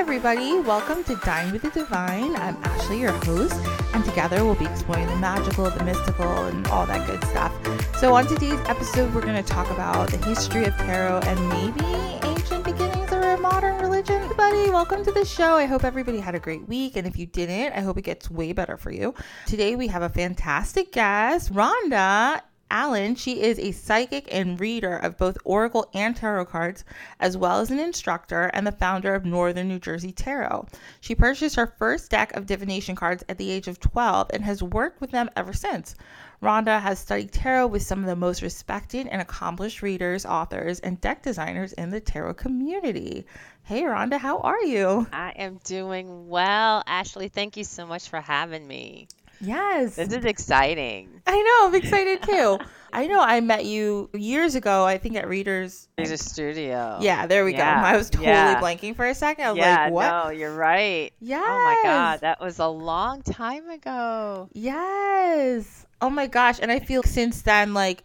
everybody. Welcome to Dine with the Divine. I'm Ashley, your host, and together we'll be exploring the magical, the mystical, and all that good stuff. So, on today's episode, we're going to talk about the history of tarot and maybe ancient beginnings of a modern religion. Everybody, welcome to the show. I hope everybody had a great week, and if you didn't, I hope it gets way better for you. Today, we have a fantastic guest, Rhonda Alin. She is a psychic and reader of both Oracle and Tarot cards, as well as an instructor and the founder of Northern New Jersey Tarot. She purchased her first deck of divination cards at the age of 12 and has worked with them ever since. Rhonda has studied tarot with some of the most respected and accomplished readers, authors, and deck designers in the tarot community. Hey, Rhonda, how are you? I am doing well. Ashley, thank you so much for having me. Yes. This is exciting. I know. I'm excited too. I know I met you years ago, I think at Readers. Reader Studio. Yeah, there we Yeah, go. I was totally yeah. blanking for a second. I was yeah, like, what? no, you're right. Yes. Oh my God, that was a long time ago. Yes. Oh my gosh. And I feel since then, like,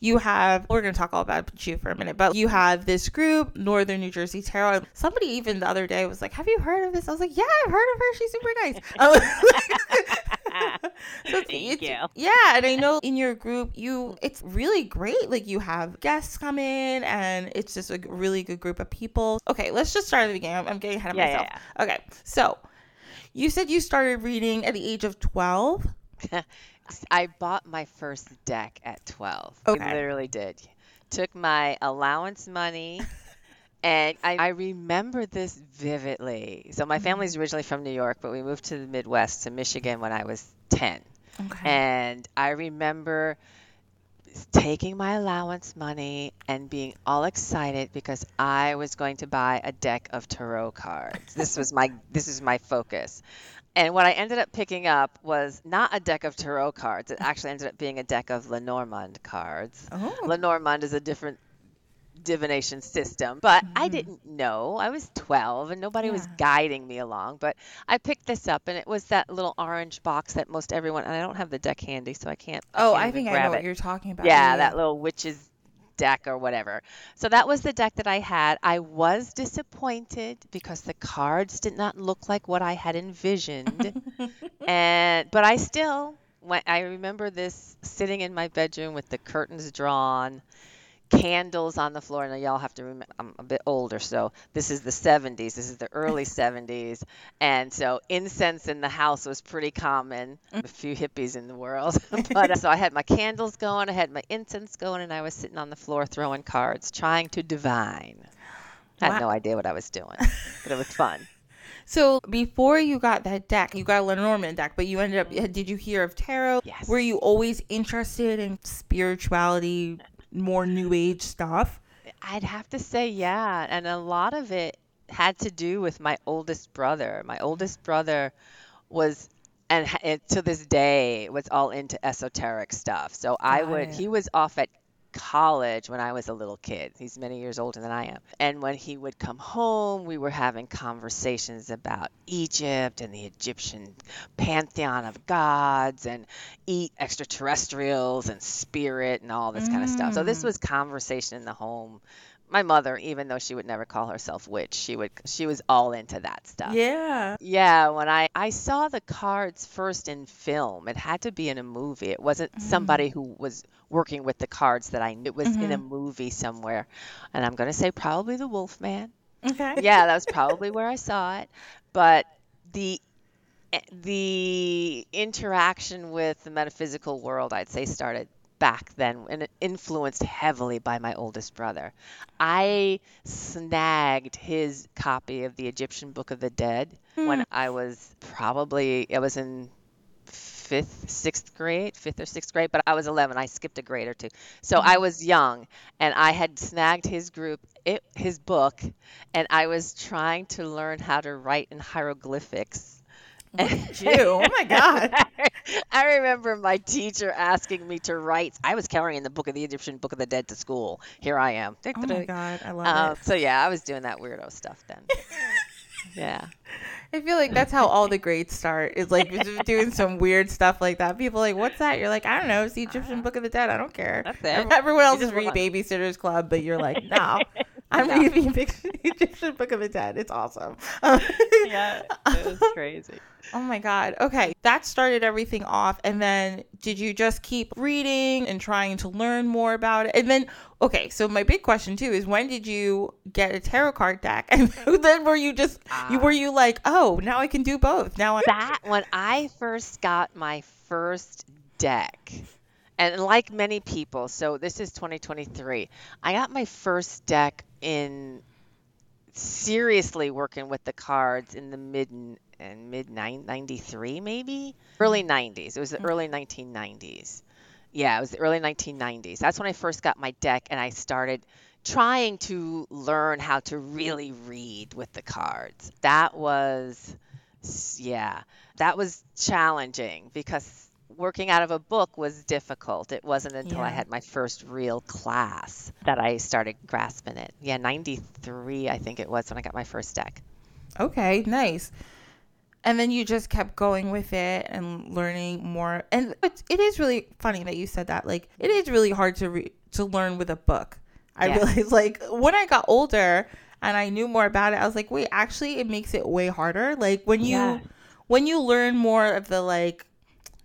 you have, we're going to talk all about you for a minute, but you have this group, Northern New Jersey Tarot. And somebody even the other day was like, Have you heard of this? I was like, Yeah, I've heard of her. She's super nice. So Thank it's- you. Yeah. And I know in your group, you, it's really great. Like, you have guests come in, and it's just a really good group of people. Okay, let's just start at the beginning. I'm, I'm getting ahead of Yeah, yeah, myself. Okay. So, you said you started reading at the age of 12. I bought my first deck at 12. Okay. I literally did. Took my allowance money. And I, I remember this vividly. So, my mm-hmm. family's originally from New York, but we moved to the Midwest, to Michigan, when I was 10. Okay. And I remember taking my allowance money and being all excited because I was going to buy a deck of tarot cards. This was my this is my focus. And what I ended up picking up was not a deck of tarot cards. It actually ended up being a deck of Lenormand cards. oh. Lenormand is a different divination system, but I Mhm. didn't know. I was 12 and nobody was guiding me along, but I picked this up and it was that little orange box that most everyone and I don't have the deck handy so I can't Oh, can't I think I know it. what you're talking about. Yeah, that little witch's deck or whatever. So that was the deck that I had. I was disappointed because the cards did not look like what I had envisioned. and but I still I remember this sitting in my bedroom with the curtains drawn, candles on the floor. Now y'all have to remember, I'm a bit older, so this is the 70s. This is the early 70s, and so incense in the house was pretty common. A few hippies in the world, but uh, so I had my candles going, I had my incense going, and I was sitting on the floor throwing cards, trying to divine. I had Wow. no idea what I was doing, but it was fun. So before you got that deck, you got a Lenormand deck, but you ended up. Did you hear of tarot? Yes. Were you always interested in spirituality, more New Age stuff? I'd have to say, yeah. And a lot of it had to do with my oldest brother. My oldest brother was, and, and to this day, was all into esoteric stuff. So I Got would, it. he was off at college when I was a little kid. He's many years older than I am. And when he would come home, we were having conversations about Egypt and the Egyptian pantheon of gods and eat extraterrestrials and spirit and all this kind of stuff. So this Mm. was conversation in the home. My mother, even though she would never call herself witch, she would she was all into that stuff. Yeah. Yeah, when I I saw the cards first in film, it had to be in a movie. It wasn't Mm. somebody who was working with the cards that I knew. It was in a Mhm. movie somewhere. And I'm going to say probably The Wolfman. Okay. Yeah, that was probably where I saw it. But the eh, the interaction with the metaphysical world, I'd say, started back then and influenced heavily by my oldest brother. I snagged his copy of the Egyptian Book of the Dead hmm. when I was probably I was in fifth, sixth grade, fifth or sixth grade, but I was 11. I skipped a grade or two. So I hmm. was young and I had snagged his group, it, his book, and I was trying to learn how to write in hieroglyphics. You. Oh my God. I remember my teacher asking me to write. I was carrying the book of the Egyptian Book of the Dead to school. Here I am. Oh my God. I love Um, it. so yeah, I was doing that weirdo stuff then. yeah. I feel like that's how all the greats start. Is like doing some weird stuff like that. People are like, what's that? You're like, I don't know. It's the Egyptian Book of the Dead. I don't care. Everyone else is reading Babysitter's Club, but you're like, no, I'm No. reading the Egyptian Book of the Dead. It's awesome. yeah, it was crazy. Oh my God. Okay. That started everything off. And then did you just keep reading and trying to learn more about it? And then, okay. So my big question too is when did you get a tarot card deck? And then were you just, you were ah. you like, oh, now I can do both. Now I. that when I first got my first deck, and like many people, so this is 2023, I got my first deck in seriously working with the cards in the mid and mid 93 maybe? Early mm-hmm. 90s it was the early mm-hmm. 1990s yeah it was the early 1990s that's when i first got my deck and i started trying to learn how to really read with the cards. That was yeah that was challenging because working out of a book was difficult. It wasn't until I had my first real class that I started grasping it. Yeah, 93, I think it was when I got my first deck. Okay. Nice. And then you just kept going with it and learning more. And it is really funny that you said that. Like, it is really hard to re- to learn with a book. I Yeah. realized, like, when I got older and I knew more about it, I was like, wait, actually, it makes it way harder. Like, when you Yeah. when you learn more of the like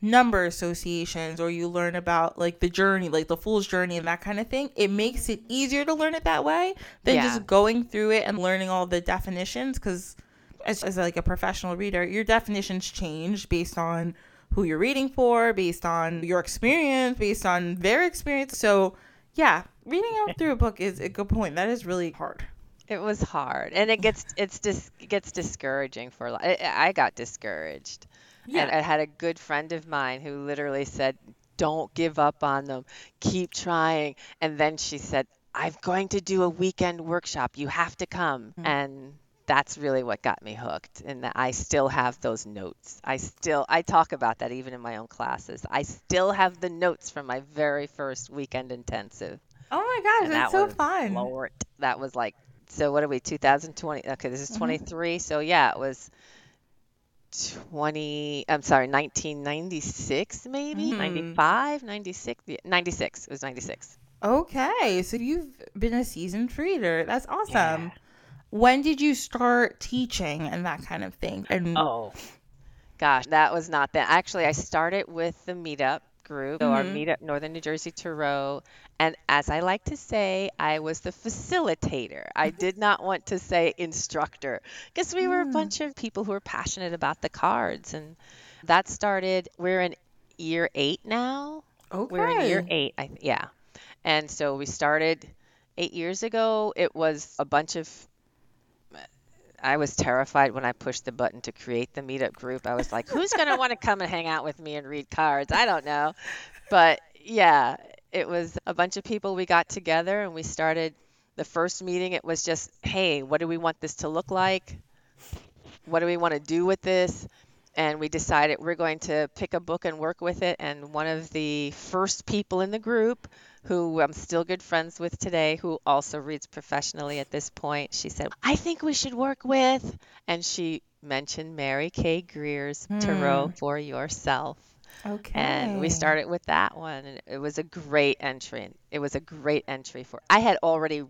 number associations or you learn about like the journey like the fool's journey and that kind of thing it makes it easier to learn it that way than Yeah. just going through it and learning all the definitions because as, as like a professional reader your definitions change based on who you're reading for based on your experience based on their experience so yeah reading out through a book is a good point that is really hard It was hard, and it gets it's dis, gets discouraging for a lot. I, I got discouraged, and I had a good friend of mine who literally said, "Don't give up on them. Keep trying." And then she said, "I'm going to do a weekend workshop. You have to come." Hmm. And that's really what got me hooked. And that I still have those notes. I still I talk about that even in my own classes. I still have the notes from my very first weekend intensive. oh my gosh And that's that so fun Lord, that was like, so what are we, 2020? Okay, this is mm-hmm. 23. So yeah, it was 20, I'm sorry, 1996 maybe? Mhm. 95, 96? 96. It was 96. Okay, so you've been a seasoned reader. That's awesome. Yeah. When did you start teaching and that kind of thing? And Oh, gosh, that was not that. Actually, I started with the meetup group, so our Mhm. meetup, Northern New Jersey Tarot. And as I like to say, I was the facilitator. I did not want to say instructor because we were a Mm. bunch of people who were passionate about the cards. And that started, we're in year eight now. okay, We're in year eight, I, yeah. And so we started eight years ago. It was a bunch of I was terrified when I pushed the button to create the meetup group. I was like, who's going to want to come and hang out with me and read cards? I don't know. But yeah, it was a bunch of people we got together and we started the first meeting. It was just, hey, what do we want this to look like? What do we want to do with this? And we decided we're going to pick a book and work with it. And one of the first people in the group who I'm still good friends with today, who also reads professionally at this point. She said, I think we should work with, and she mentioned Mary K. Greer's Tarot hmm. for Yourself. okay, And we started with that one, and it was a great entry. It was a great entry for. I had already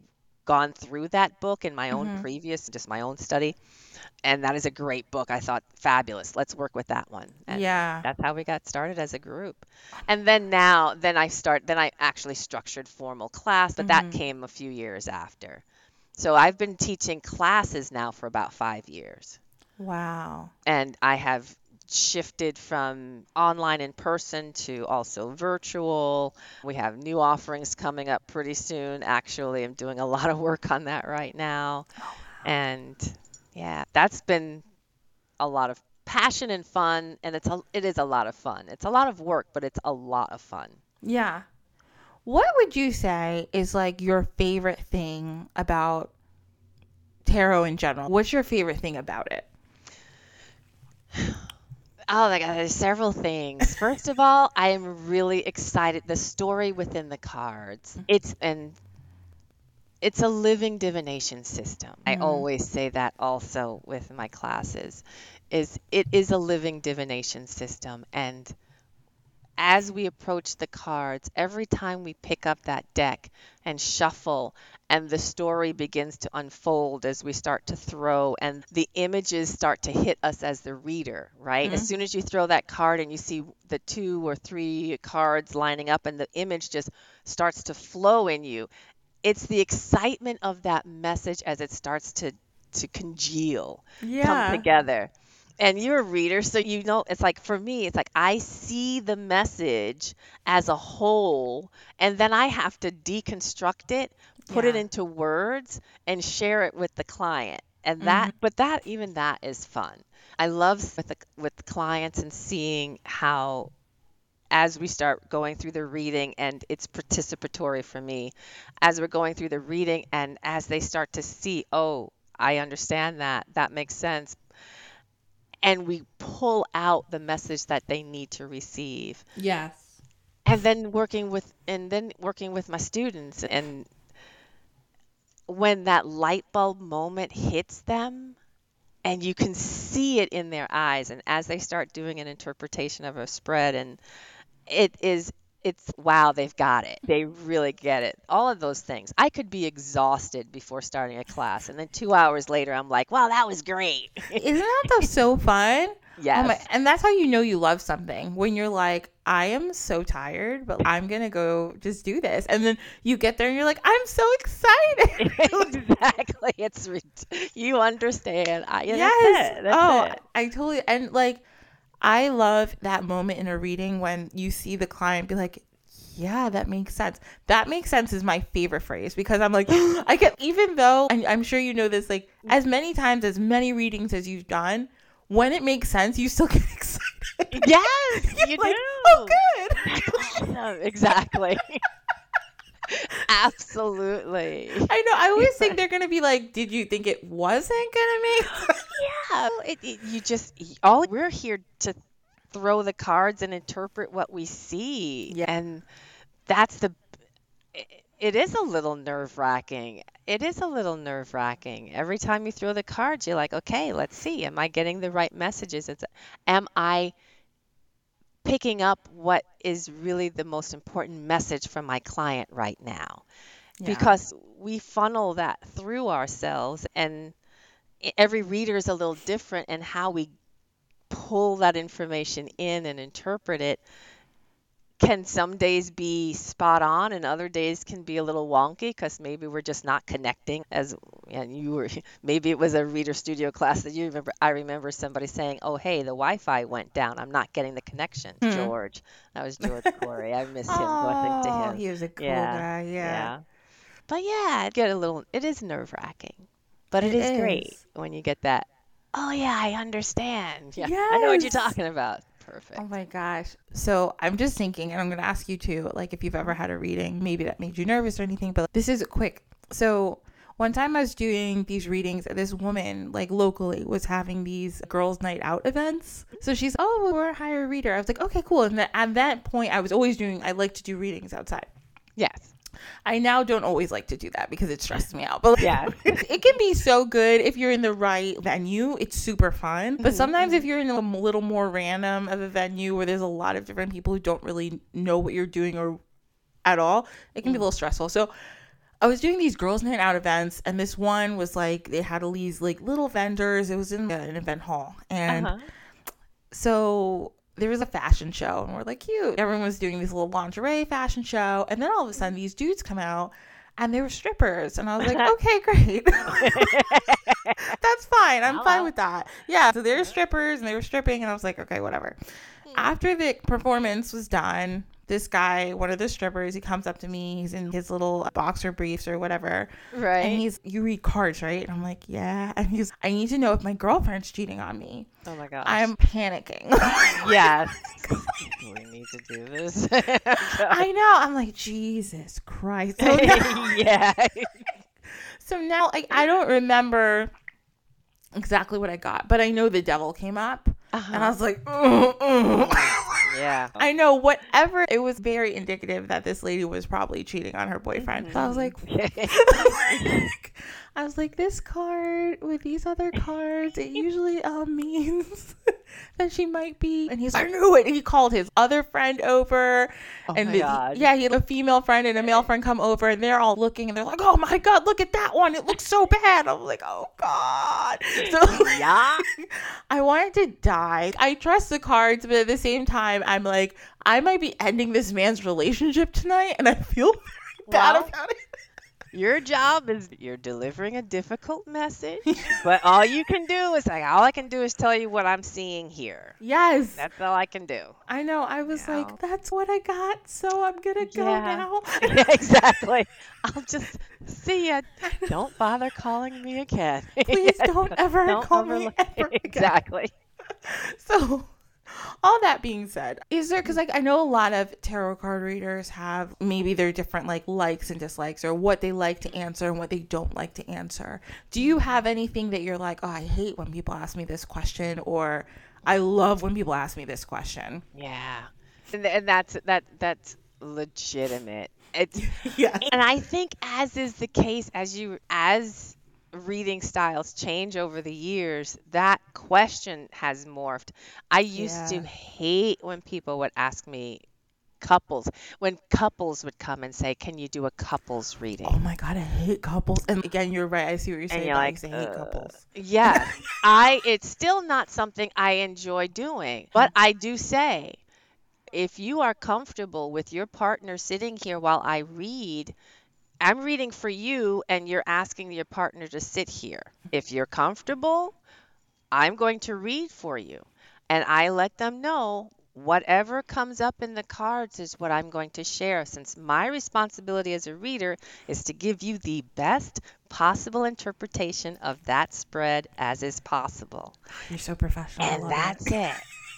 gone through that book in my own mm-hmm. previous, just my own study, and that is a great book. I thought fabulous. Let's work with that one. And Yeah. that's how we got started as a group. And then now, then I start. Then I actually structured formal class, but that mm-hmm. came a few years after. So I've been teaching classes now for about five years Wow. and I have shifted from online in person to also virtual. We have new offerings coming up pretty soon. Actually, I'm doing a lot of work on that right now. Oh, and yeah, that's been a lot of passion and fun and it's a, it is a lot of fun. It's a lot of work, but it's a lot of fun. Yeah. What would you say is like your favorite thing about tarot in general? What's your favorite thing about it? Oh my God, there's several things. First of all, I am really excited. The story within the cards. Mm-hmm. It's and it's a living divination system. I mm-hmm. always say that also with my classes. Is it is a living divination system and as we approach the cards, every time we pick up that deck and shuffle, and the story begins to unfold as we start to throw, and the images start to hit us as the reader, right? Mhm. As soon as you throw that card and you see the two or three cards lining up, and the image just starts to flow in you, it's the excitement of that message as it starts to to congeal come together. And you're a reader, so you know it's like for me, it's like I see the message as a whole, and then I have to deconstruct it, put it into words, and share it with the client. And that, Mhm. but that even that is fun. I love with the, with the clients and seeing how as we start going through the reading and it's participatory for me as we're going through the reading and as they start to see oh i understand that that makes sense and we pull out the message that they need to receive Yes. and then working with and then working with my students and when that light bulb moment hits them and you can see it in their eyes and as they start doing an interpretation of a spread and it is it's wow they've got it. They really get it. All of those things. I could be exhausted before starting a class and then two hours later i'm like wow that was great. Isn't that so fun? Yes Oh my, and that's how you know you love something when you're like, I am so tired, but I'm gonna go just do this, and then you get there and you're like, I'm so excited. exactly it's you understand I, yeah, yes. that's it. That's oh, it. I totally and like, I love that moment in a reading when you see the client be like. Yeah, that makes sense. That makes sense is my favorite phrase because I'm like, I get, even though, and I'm sure you know this, like, as many times, as many readings as you've done, when it makes sense, you still get excited. yes You're like, do oh, good. Exactly absolutely I know. I always think they're gonna be like, "Did you think it wasn't gonna make?" sense?" Yeah, it, it, you just all we're here to throw the cards and interpret what we see, Yeah. and that's the. It, is a little nerve wracking. It is a little nerve wracking. Every time you throw the cards, you're like, okay, let's see. Am I getting the right messages? It's, am I picking up what is really the most important message from my client right now? because we funnel that through ourselves and every reader is a little different and how we pull that information in and interpret it can some days be spot on and other days can be a little wonky because maybe we're just not connecting as and you were maybe it was a reader studio class that you remember i remember somebody saying oh hey the wi-fi went down i'm not getting the connection Hmm. george that was george corey i miss him blessings to Oh, him he was a cool Yeah, guy. Yeah. yeah but yeah, it get a little. It is nerve wracking, but it It is great when you get that. Oh yeah, I understand. Yeah, I know what you're talking about. Perfect. Oh my gosh. So I'm just thinking, and I'm going to ask you too, like if you've ever had a reading, maybe that made you nervous or anything, but this is quick. So one time I was doing these readings, this woman, like locally, was having these girls' night out events. So she's, oh, well, we're a higher reader. I was like, okay, cool. And then at that point, I was always doing, I like to do readings outside. Yes. I now don't always like to do that because it stresses me out. But Yeah. it can be so good if you're in the right venue. It's super fun. But Mhm, sometimes if you're in a little more random of a venue where there's a lot of different people who don't really know what you're doing or at all, it can be a little stressful. So I was doing these girls' night out events, and this one was like they had all these like little vendors. It was in an event hall, and Uh-huh. so there was a fashion show and we're like cute. Everyone was doing this little lingerie fashion show and then all of a sudden these dudes come out and they were strippers and i was like okay great. That's fine. I'm fine oh. with that. Yeah so they were strippers and they were stripping and i was like okay whatever. Hmm. After the performance was done this guy one of the strippers he comes up to me he's in his little boxer briefs or whatever Right. and he's you read cards right and i'm like yeah and he's i need to know if my girlfriend's cheating on me oh my gosh. i'm panicking yeah. we need to do this. I know. I'm like, Jesus Christ. So now, yeah. so now I don't remember exactly what I got, but I know the devil came up. And I was like, "Mm, mm." Yeah. I know whatever. It was very indicative that this lady was probably cheating on her boyfriend. So I was like, I was like, this card with these other cards, it usually um means that she might be. And he's like, I knew it. And he called his other friend over, Oh and my the- God. yeah, he had a female friend and a male friend come over, and they're all looking, and they're like, oh my god, look at that one. It looks so bad. I'm like, oh god. So yeah. I wanted to die. I trust the cards, but at the same time, I'm like, I might be ending this man's relationship tonight, and I feel very bad about it. Your job is you're delivering a difficult message, but all you can do is like all I can do is tell you what I'm seeing here. Yes, That's all I can do. I know. I was Yeah. like, that's what I got, so I'm gonna go Yeah. now. Yeah, exactly. I'll just see ya. Don't bother calling me again. Please don't ever Don't call me overlook- ever again. Exactly. So, all that being said, is there because mm. like I know a lot of tarot card readers have maybe their different like likes and dislikes or what they like to answer and what they don't like to answer. Do you have anything that you're like, oh, I hate when people ask me this question, or I love when people ask me this question? Yeah. And, and that's that that's legitimate. It's Yes. and I think as is the case as you as reading styles change over the years, that question has morphed. I used to hate when people would ask me couples when couples would come and say, "Can you do a couples reading?" Oh my god, I hate couples. And again, you're right. I see what you're saying. you're I like, used to hate "Uh, couples. Yes, I. It's still not something I enjoy doing, but I do say, if you are comfortable with your partner sitting here while I read, I'm reading for you, and you're asking your partner to sit here. If you're comfortable, I'm going to read for you, and I let them know. Whatever comes up in the cards is what I'm going to share, since my responsibility as a reader is to give you the best possible interpretation of that spread as is possible. You're so professional. And that's it. it.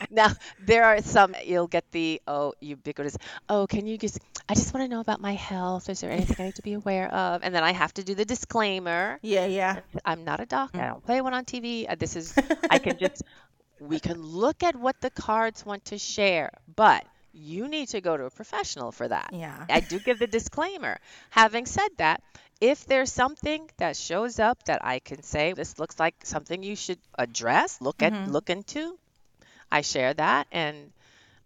Now, there are some, you'll get the, oh, ubiquitous, oh, can you just, I just want to know about my health. Is there anything I need to be aware of? And then I have to do the disclaimer. Yeah, yeah. I'm not a doctor. I don't play one on TV. Uh, This is, I can just, we can look at what the cards want to share, but you need to go to a professional for that. Yeah. I do give the disclaimer. Having said that, if there's something that shows up that I can say this looks like something you should address, look at, Mhm. look into, I share that and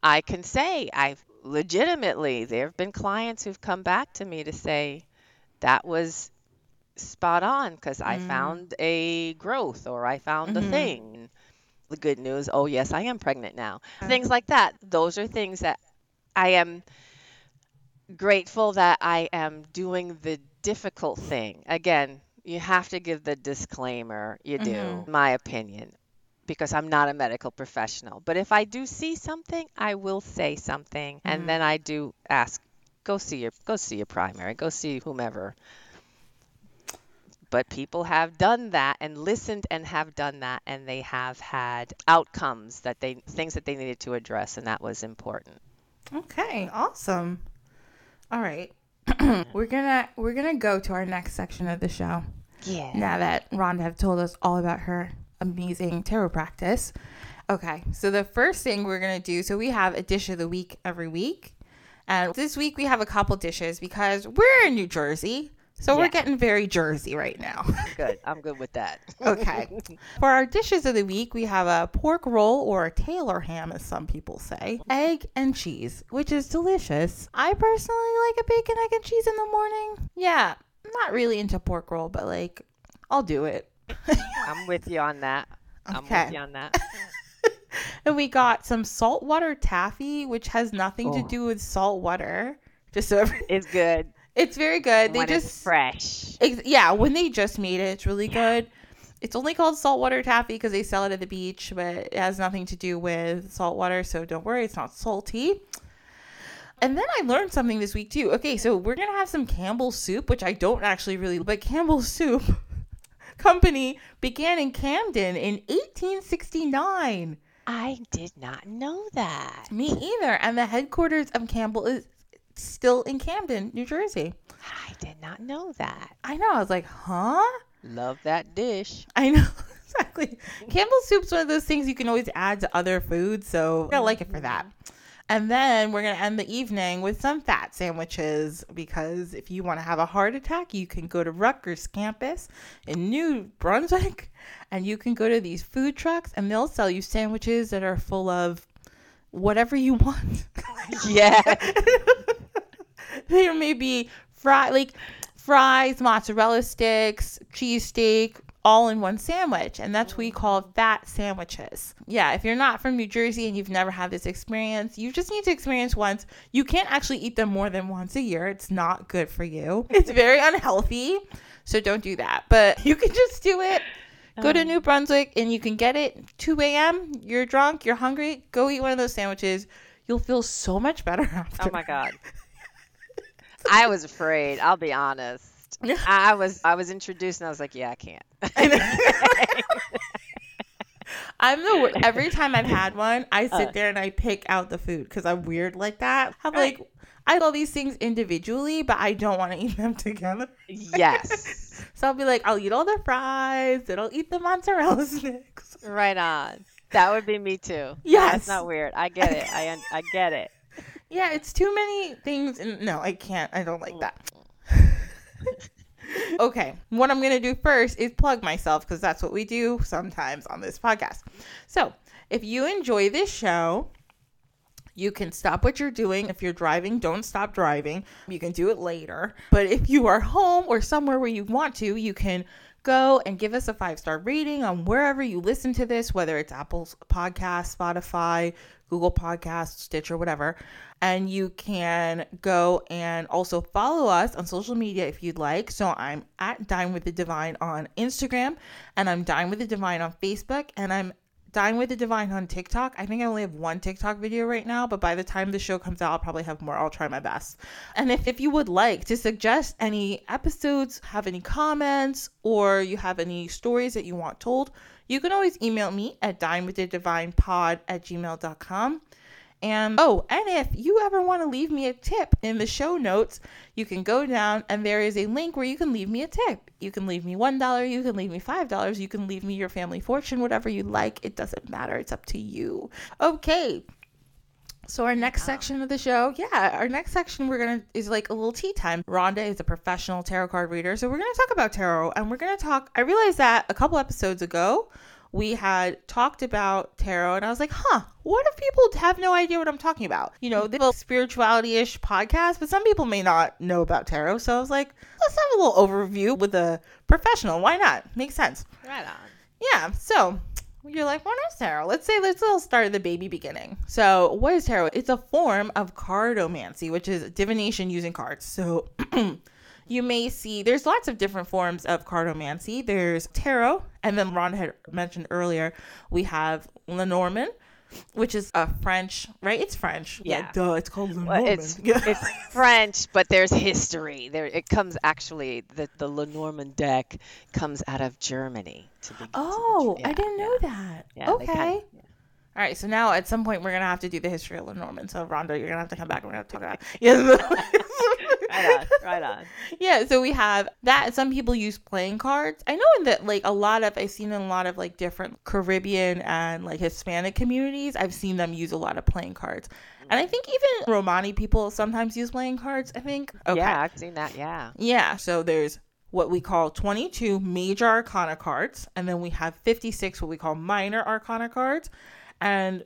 I can say I've legitimately there have been clients who've come back to me to say that was spot on because I Mm. found a growth or I found a Mhm. thing. The good news, oh yes, I am pregnant now. Okay. Things like that. Those are things that I am grateful that I am doing the difficult thing. Again, you have to give the disclaimer. You do, Mhm. my opinion, because I'm not a medical professional. But if I do see something, I will say something, Mhm. and then I do ask, go see your go see your primary, go see whomever. But people have done that and listened and have done that, and they have had outcomes that they things that they needed to address, and that was important. Okay, awesome. All right. we're gonna we're gonna go to our next section of the show. Yeah. Now that Rhonda have told us all about her amazing tarot practice. Okay, so the first thing we're gonna do, so we have a dish of the week every week. And this week we have a couple dishes because we're in New Jersey. So we're getting very Jersey right now. Good. I'm good with that. Okay. For our dishes of the week, we have a pork roll or a Taylor ham, as some people say, egg and cheese, which is delicious. I personally like a bacon, egg, and cheese in the morning. Yeah, I'm not really into pork roll, but like, I'll do it. I'm with you on that. I'm Okay. with you on that. And we got some saltwater taffy, which has nothing to Oh. do with salt water. Just so every- It's good. it's very good. They just it's fresh. Yeah, when they just made it, it's really good. It's only called saltwater taffy because they sell it at the beach, but it has nothing to do with saltwater, so don't worry, it's not salty. And then I learned something this week too. Okay, so we're gonna have some Campbell's soup, which I don't actually really, but Campbell's Soup Company began in Camden in 1869. I did not know that. Me either. And the headquarters of Campbell is still in Camden, New Jersey. I did not know that. I know. I was like, huh? Love that dish. I know. exactly. Campbell's soup's one of those things you can always add to other foods, so I like it for that. Mm-hmm. And then we're going to end the evening with some fat sandwiches because if you want to have a heart attack, you can go to Rutgers campus in New Brunswick and you can go to these food trucks and they'll sell you sandwiches that are full of whatever you want. Yeah. there may be fry like fries, mozzarella sticks, cheesesteak, all in one sandwich. And that's what we call fat sandwiches. Yeah, if you're not from New Jersey and you've never had this experience, you just need to experience once. You can't actually eat them more than once a year. It's not good for you. It's very unhealthy. So don't do that. But you can just do it. Go to um, New Brunswick and you can get it 2 a.m. You're drunk, you're hungry, go eat one of those sandwiches. You'll feel so much better after. Oh my god. I was afraid. I'll be honest. I was I was introduced and I was like, yeah, I can't. I'm the wor- every time I've had one, I sit Uh. there and I pick out the food because I'm weird like that. I'm like, I love these things individually, but I don't want to eat them together. yes. So I'll be like, I'll eat all the fries, and I'll eat the mozzarella sticks. Right on. That would be me too. Yes. That's not weird. I get it. I I get it. Yeah, it's too many things, and no, I can't. I don't like that. okay, what I'm gonna do first is plug myself because that's what we do sometimes on this podcast. So, if you enjoy this show, you can stop what you're doing. If you're driving, don't stop driving. You can do it later. But if you are home or somewhere where you want to, you can go and give us a five star rating on wherever you listen to this, whether it's Apple's podcast, Spotify, Google Podcasts, Stitcher, whatever. And you can go and also follow us on social media if you'd like. So I'm at Dine with the Divine on Instagram, and I'm Dine with the Divine on Facebook, and I'm Dine with the Divine on TikTok. I think I only have one TikTok video right now, but by the time the show comes out, I'll probably have more. I'll try my best. And if, if you would like to suggest any episodes, have any comments, or you have any stories that you want told, you can always email me at dinewiththedivinepod at gmail.com. And oh, and if you ever want to leave me a tip in the show notes, you can go down and there is a link where you can leave me a tip. You can leave me $1, you can leave me $5, you can leave me your family fortune, whatever you like. It doesn't matter. It's up to you. Okay. So our next section of the show, yeah, our next section we're gonna is like a little tea time. Rhonda is a professional tarot card reader, so we're gonna talk about tarot, and we're gonna talk. I realized that a couple episodes ago, we had talked about tarot, and I was like, huh, what if people have no idea what I'm talking about? You know, this spirituality ish podcast, but some people may not know about tarot. So I was like, let's have a little overview with a professional. Why not? Makes sense. Right on. Yeah. So you're like, what is tarot? Let's say let's all start at the baby beginning. So what is tarot? It's a form of cartomancy, which is divination using cards. So you may see there's lots of different forms of cartomancy. There's tarot, and then Ron had mentioned earlier we have Lenormand, which is a French, right? It's French. Yeah. duh. It's called Lenormand. Well, it's it's French, but there's history. There, it comes actually the the Lenormand deck comes out of Germany. To be, to be oh. I didn't yeah. know that. Yeah, they okay. kinda- yeah. All right, so now at some point we're gonna have to do the history of Lenormand. So Rhonda, you're gonna have to come back. and We're gonna talk about yes. Right on, right on. yeah. So we have that. Some people use playing cards. I know in that like a lot of I've seen in a lot of like different Caribbean and like Hispanic communities. I've seen them use a lot of playing cards, and I think even Romani people sometimes use playing cards. I think. Okay. Yeah, I've seen that. Yeah. Yeah, so there's what we call 22 major arcana cards, and then we have 56 what we call minor arcana cards. And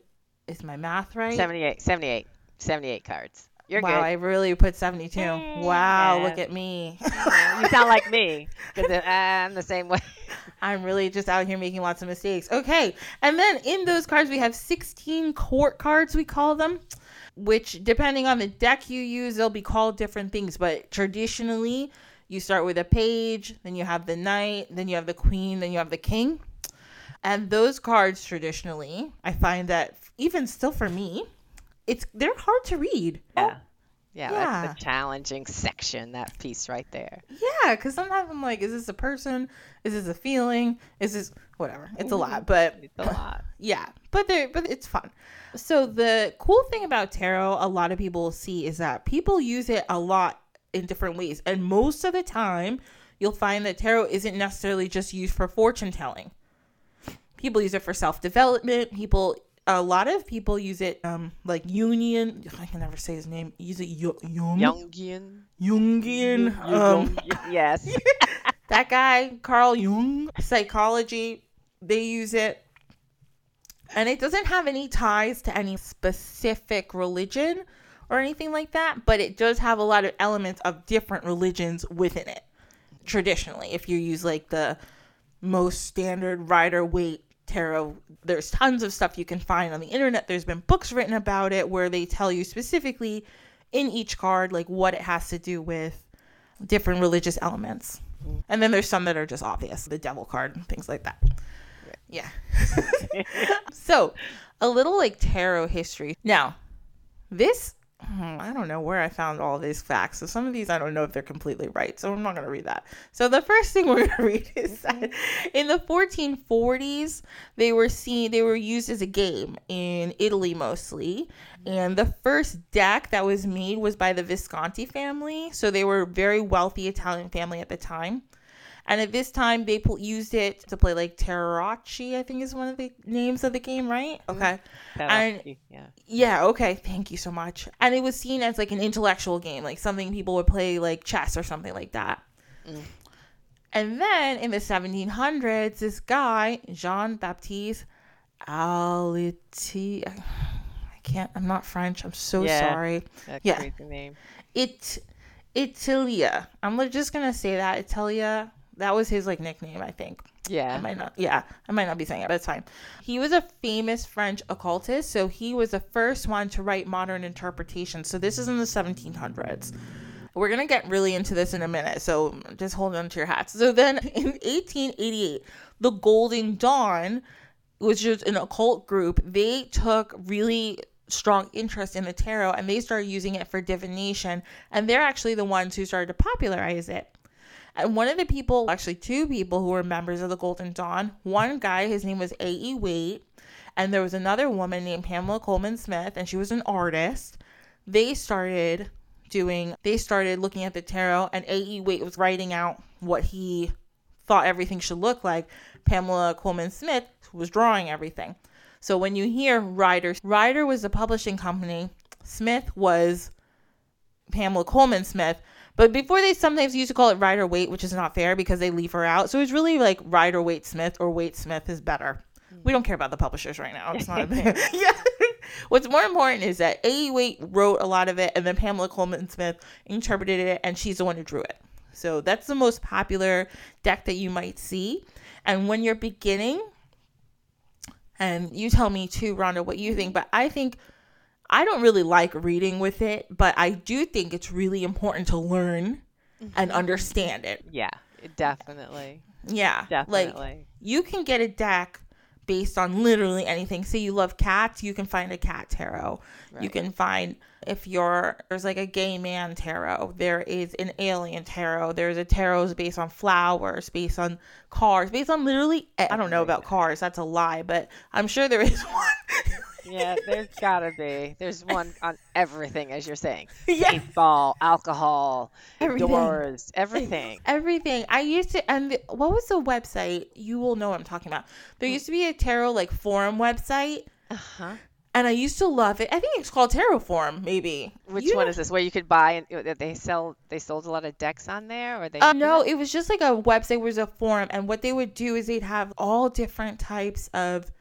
is my math right? 78, 78, 78 cards. You're wow, I really put 72. Wow, Yeah. look at me. you sound like me because I'm the same way. I'm really just out here making lots of mistakes. Okay, and then in those cards, we have 16 court cards, we call them, which depending on the deck you use, they'll be called different things. But traditionally, you start with a page, then you have the knight, then you have the queen, then you have the king. And those cards traditionally, I find that even still for me, it's they're hard to read. Yeah. Yeah, Yeah. that's the challenging section, that piece right there. Yeah, because sometimes I'm like, is this a person? Is this a feeling? Is this whatever? It's a lot, but It's a lot. yeah, but they but it's fun. So the cool thing about tarot, a lot of people see is that people use it a lot in different ways, and most of the time, you'll find that tarot isn't necessarily just used for fortune telling. People use it for self development. People, a lot of people use it, um, like Union. I can never say his name. Use it Jung. Jungian. Jungian. Um, yes. that guy, Carl Jung, psychology. They use it. And it doesn't have any ties to any specific religion or anything like that, but it does have a lot of elements of different religions within it. Traditionally, if you use like the most standard Rider Waite tarot, there's tons of stuff you can find on the internet. There's been books written about it where they tell you specifically in each card like what it has to do with different religious elements. Mm-hmm. And then there's some that are just obvious, the devil card and things like that. Yeah. so, a little like tarot history. Now, this Hmm, I don't know where I found all these facts. So some of these I don't know if they're completely right. So I'm not going to read that. So the first thing we're going to read is mm-hmm. that in the 1440s they were seen they were used as a game in Italy mostly. Mm-hmm. And the first deck that was made was by the Visconti family. So they were a very wealthy Italian family at the time. And at this time, they used it to play like Tarocchi, I think is one of the names of the game, right? Okay. And yeah. yeah, okay. Thank you so much. And it was seen as like an intellectual game, like something people would play like chess or something like that. Mm. And then in the 1700s, this guy, Jean Baptiste Alliette, I can't, I'm not French. I'm so Yeah. sorry. Yeah. It, Italia. I'm just gonna say that Italia. That was his like nickname, I think. Yeah. I might not. Yeah, I might not be saying it, but it's fine. He was a famous French occultist, so he was the first one to write modern interpretations. So this is in the 1700s. We're gonna get really into this in a minute, so just hold on to your hats. So then, in 1888, the Golden Dawn, which is an occult group, they took really strong interest in the tarot and they started using it for divination, and they're actually the ones who started to popularize it. And one of the people, actually two people who were members of the Golden Dawn, one guy, his name was A.E. Waite, and there was another woman named Pamela Colman Smith, and she was an artist. They started doing, they started looking at the tarot, and A.E. Waite was writing out what he thought everything should look like. Pamela Colman Smith was drawing everything. So when you hear Rider, Rider was the publishing company, Smith was Pamela Colman Smith. But before they sometimes used to call it Rider Waite, which is not fair because they leave her out. So it's really like Rider Waite Smith or Waite Smith is better. We don't care about the publishers right now. It's not a yeah. What's more important is that A. Waite wrote a lot of it, and then Pamela Colman Smith interpreted it, and she's the one who drew it. So that's the most popular deck that you might see. And when you're beginning, and you tell me too, Rhonda, what you think, but I think I don't really like reading with it, but I do think it's really important to learn and mm-hmm. understand it. Yeah. Definitely. Yeah. Like Definitely. you can get a deck based on literally anything. Say you love cats, you can find a cat tarot. You can find if you're there's like a gay man tarot. There is an alien tarot. There's a tarot based on flowers, based on cars, based on literally I don't know about cars. That's a lie, but I'm sure there is one. Yeah, there's gotta be. There's one on everything, as you're saying. yeah. Baseball, alcohol, Everything. doors, everything. Everything. I used to, and the, what was the website? You will know what I'm talking about. There used to be a tarot like forum website, Uh huh. and I used to love it. I think it's called Tarot Forum, maybe. Which You one know- is this? Where you could buy and they sell? They sold a lot of decks on there, or they? Uh, no, it was just like a website was a forum, and what they would do is they'd have all different types of.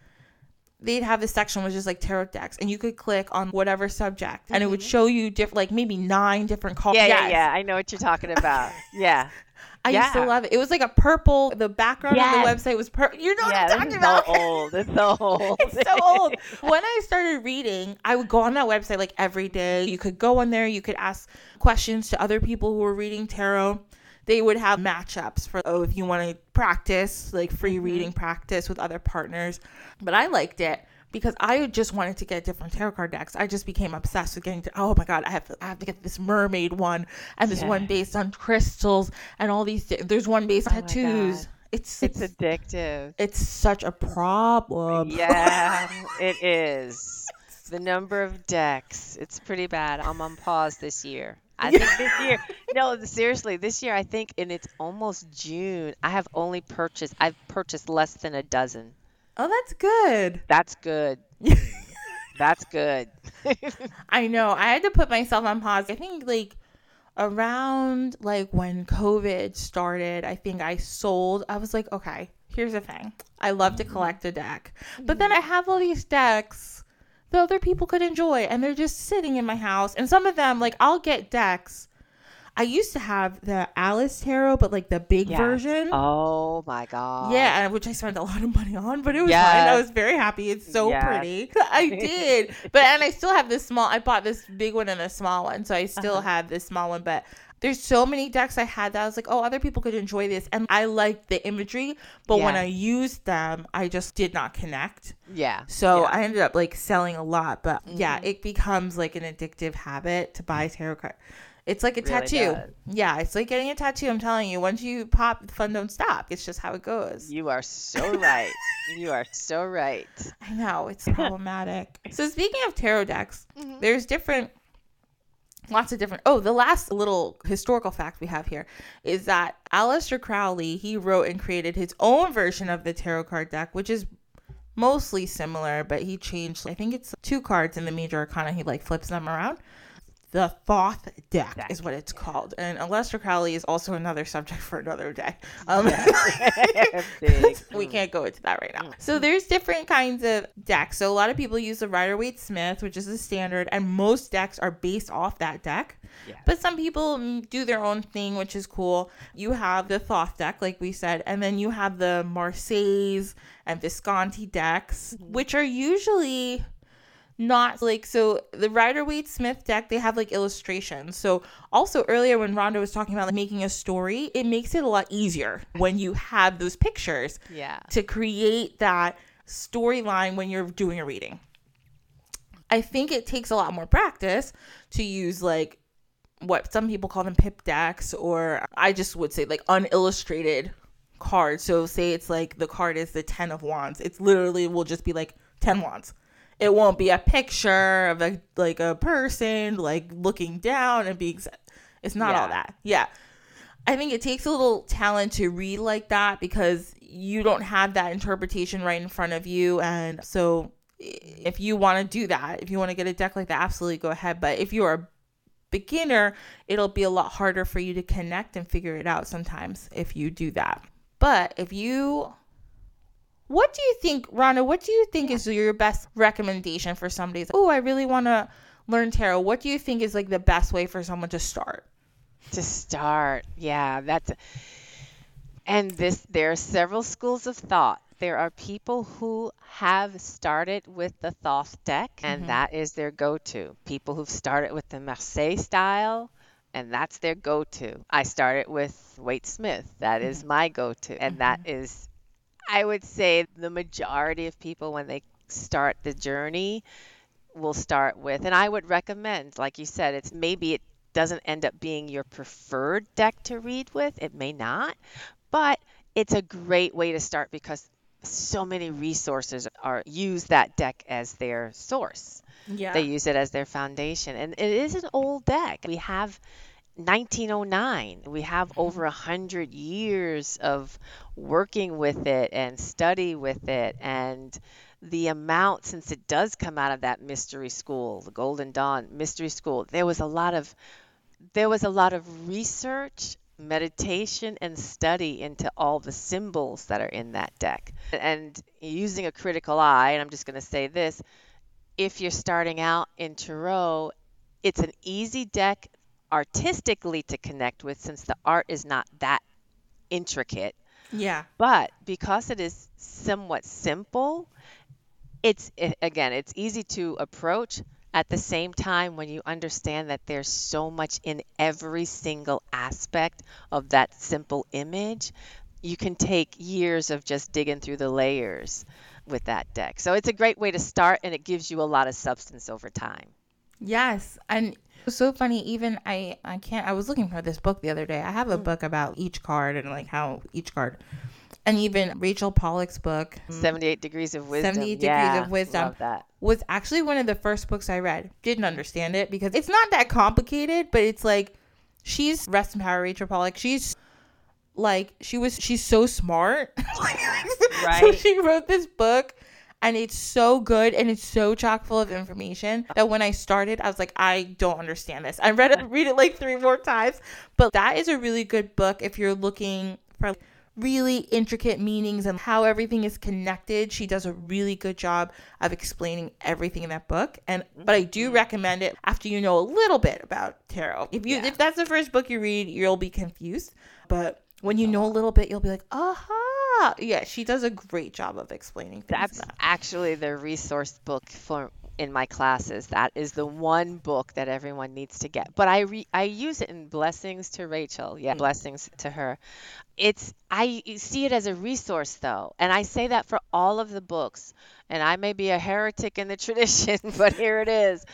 They'd have this section which was just like tarot decks, and you could click on whatever subject, and it would show you different, like maybe nine different cards. Mm-hmm. Yeah, yeah, yeah. I know what you're talking about. Yeah. I used to love it. It was like a purple. The background Yes. of the website was purple. You know yeah, what I'm talking about? so old. It's so old. it's so old. When I started reading, I would go on that website like every day. You could go on there, you could ask questions to other people who were reading tarot. They would have matchups for, oh, if you want to practice, like free mm-hmm. reading practice with other partners. But I liked it because I just wanted to get different tarot card decks. I just became obsessed with getting to, oh my God, I have to, I have to get this mermaid one and this Yeah. one based on crystals and all these, there's one based on Oh tattoos. It's, It's it's, addictive. it's such a problem. Yeah, it is. The number of decks. It's pretty bad. I'm on pause this year. I think this year, no, seriously, this year I think, and it's almost June. I have only purchased, I've purchased less than a dozen. Oh, that's good. That's good. That's good. I know. I had to put myself on pause. I think like around like when COVID started, I think I sold. I was like, okay, here's the thing. I love to mm-hmm. collect a deck. But then mm-hmm. I have all these decks that other people could enjoy and they're just sitting in my house. And some of them, like I'll get decks I used to have the Alice Tarot, but like the big Yes. version. Oh my god. Yeah, which I spent a lot of money on, but it was Yes. fine. I was very happy. It's so Yes. pretty. I did. but and I still have this small I bought this big one and a small one. So I still Uh-huh. have this small one, but there's so many decks I had that I was like, oh, other people could enjoy this. And I liked the imagery, but when I used them, I just did not connect. Yeah. So Yeah. I ended up like selling a lot. But yeah, Mhm. it becomes like an addictive habit to buy tarot cards. It's like a really tattoo. does. Yeah, it's like getting a tattoo. I'm telling you, once you pop, the fun don't stop. It's just how it goes. You are so right. you are so right. I know it's problematic. so speaking of tarot decks, Mhm. there's different, lots of different. Oh, the last little historical fact we have here is that Aleister Crowley he wrote and created his own version of the tarot card deck, which is mostly similar, but he changed. I think it's two cards in the major arcana. He like flips them around. The Thoth deck, Deck, is what it's called, and Aleister Crowley is also another subject for another day. Um, we can't go into that right now. So there's different kinds of decks. So a lot of people use the Rider Waite Smith, which is the standard, and most decks are based off that deck. Yeah. But some people mm, do their own thing, which is cool. You have the Thoth deck, like we said, and then you have the Marseilles and Visconti decks, which are usually not like so the Rider Waite Smith deck they have like illustrations. So also earlier when Rhonda was talking about like making a story, it makes it a lot easier when you have those pictures Yeah. to create that storyline when you're doing a reading. I think it takes a lot more practice to use like what some people call them pip decks, or I just would say like unillustrated cards. So say it's like the card is the ten of wands. It's literally will just be like ten wands. It won't be a picture of a like a person like looking down and being. It's not all that. Yeah. I think it takes a little talent to read like that because you don't have that interpretation right in front of you. And so, if you want to do that, if you want to get a deck like that, absolutely go ahead. But if you're a beginner, it'll be a lot harder for you to connect and figure it out sometimes if you do that. But if you, what do you think, Rhonda? What do you think is your best recommendation for somebody? Oh, I really want to learn tarot. What do you think is like the best way for someone to start? To start, yeah, that's and this there are several schools of thought. There are people who have started with the Thoth deck, and Mhm. that is their go-to. People who've started with the Marseille style, and that's their go-to. I started with Waite Smith. That is my go-to, and that is, I would say, the majority of people when they start the journey will start with. And I would recommend, like you said, it's maybe it doesn't end up being your preferred deck to read with. It may not, but it's a great way to start because so many resources are use that deck as their source. Yeah. They use it as their foundation, and it is an old deck. We have 1909. We have mm-hmm. over a hundred years of working with it and study with it, and the amount since it does come out of that mystery school, the Golden Dawn mystery school. There was a lot of there was a lot of research, meditation, and study into all the symbols that are in that deck. And using a critical eye, and I'm just going to say this if you're starting out in Tarot, it's an easy deck artistically to connect with since the art is not that intricate. yeah. But because it is somewhat simple, it's i- again, it's easy to approach. At the same time, when you understand that there's so much in every single aspect of that simple image, you can take years of just digging through the layers with that deck. So it's a great way to start and it gives you a lot of substance over time. Yes, and it's so funny. Even I, I can't. I was looking for this book the other day. I have a mm. book about each card and like how each card, and even Rachel Pollack's book, mm, 78 Degrees of Wisdom. 78 Degrees yeah, of Wisdom. Love that. was actually one of the first books I read. Didn't understand it because it's not that complicated, but it's like she's rest in power, Rachel Pollack. She's like she was she's so smart. So she wrote this book and it's so good and it's so chock full of information that when I started, I was like, I don't understand this. I read it read it like three more times. But that is a really good book if you're looking for really intricate meanings and how everything is connected. She does a really good job of explaining everything in that book. And but I do mm-hmm. recommend it after you know a little bit about tarot. If you Yeah. if that's the first book you read, you'll be confused. But when you oh, know a little bit, you'll be like, aha. Yeah, she does a great job of explaining things. That's actually the resource book for in my classes. That is the one book that everyone needs to get. But I re, I use it in Blessings to Rachel. Yeah, hmm. blessings to her. It's I see it as a resource though, and I say that for all of the books. And I may be a heretic in the tradition, but here it is.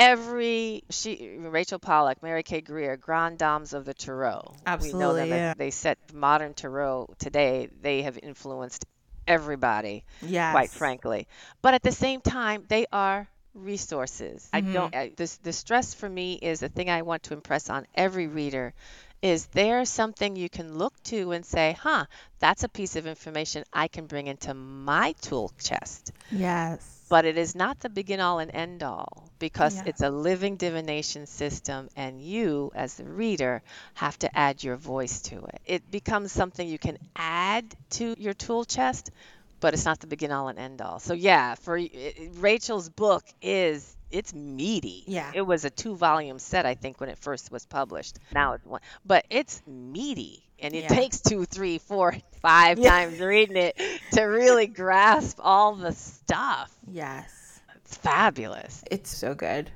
Every she Rachel Pollack, Mary K. Greer, Grand Dames of the Tarot. we know Absolutely, them. yeah. They set modern tarot today. They have influenced everybody Yes. quite frankly. But at the same time, they are resources. I mm-hmm. don't. I, this the stress for me is the thing I want to impress on every reader. Is there something you can look to and say, huh, that's a piece of information I can bring into my tool chest? Yes. But it is not the begin all and end all because Yeah. it's a living divination system, and you, as the reader, have to add your voice to it. It becomes something you can add to your tool chest, but it's not the begin all and end all. So, yeah, for Rachel's book is. It's meaty. Yeah. It was a two volume set, I think, when it first was published. Now it's one, but it's meaty. And it Yeah. takes two, three, four, five Yeah. times reading it to really grasp all the stuff. Yes. It's fabulous. It's so good.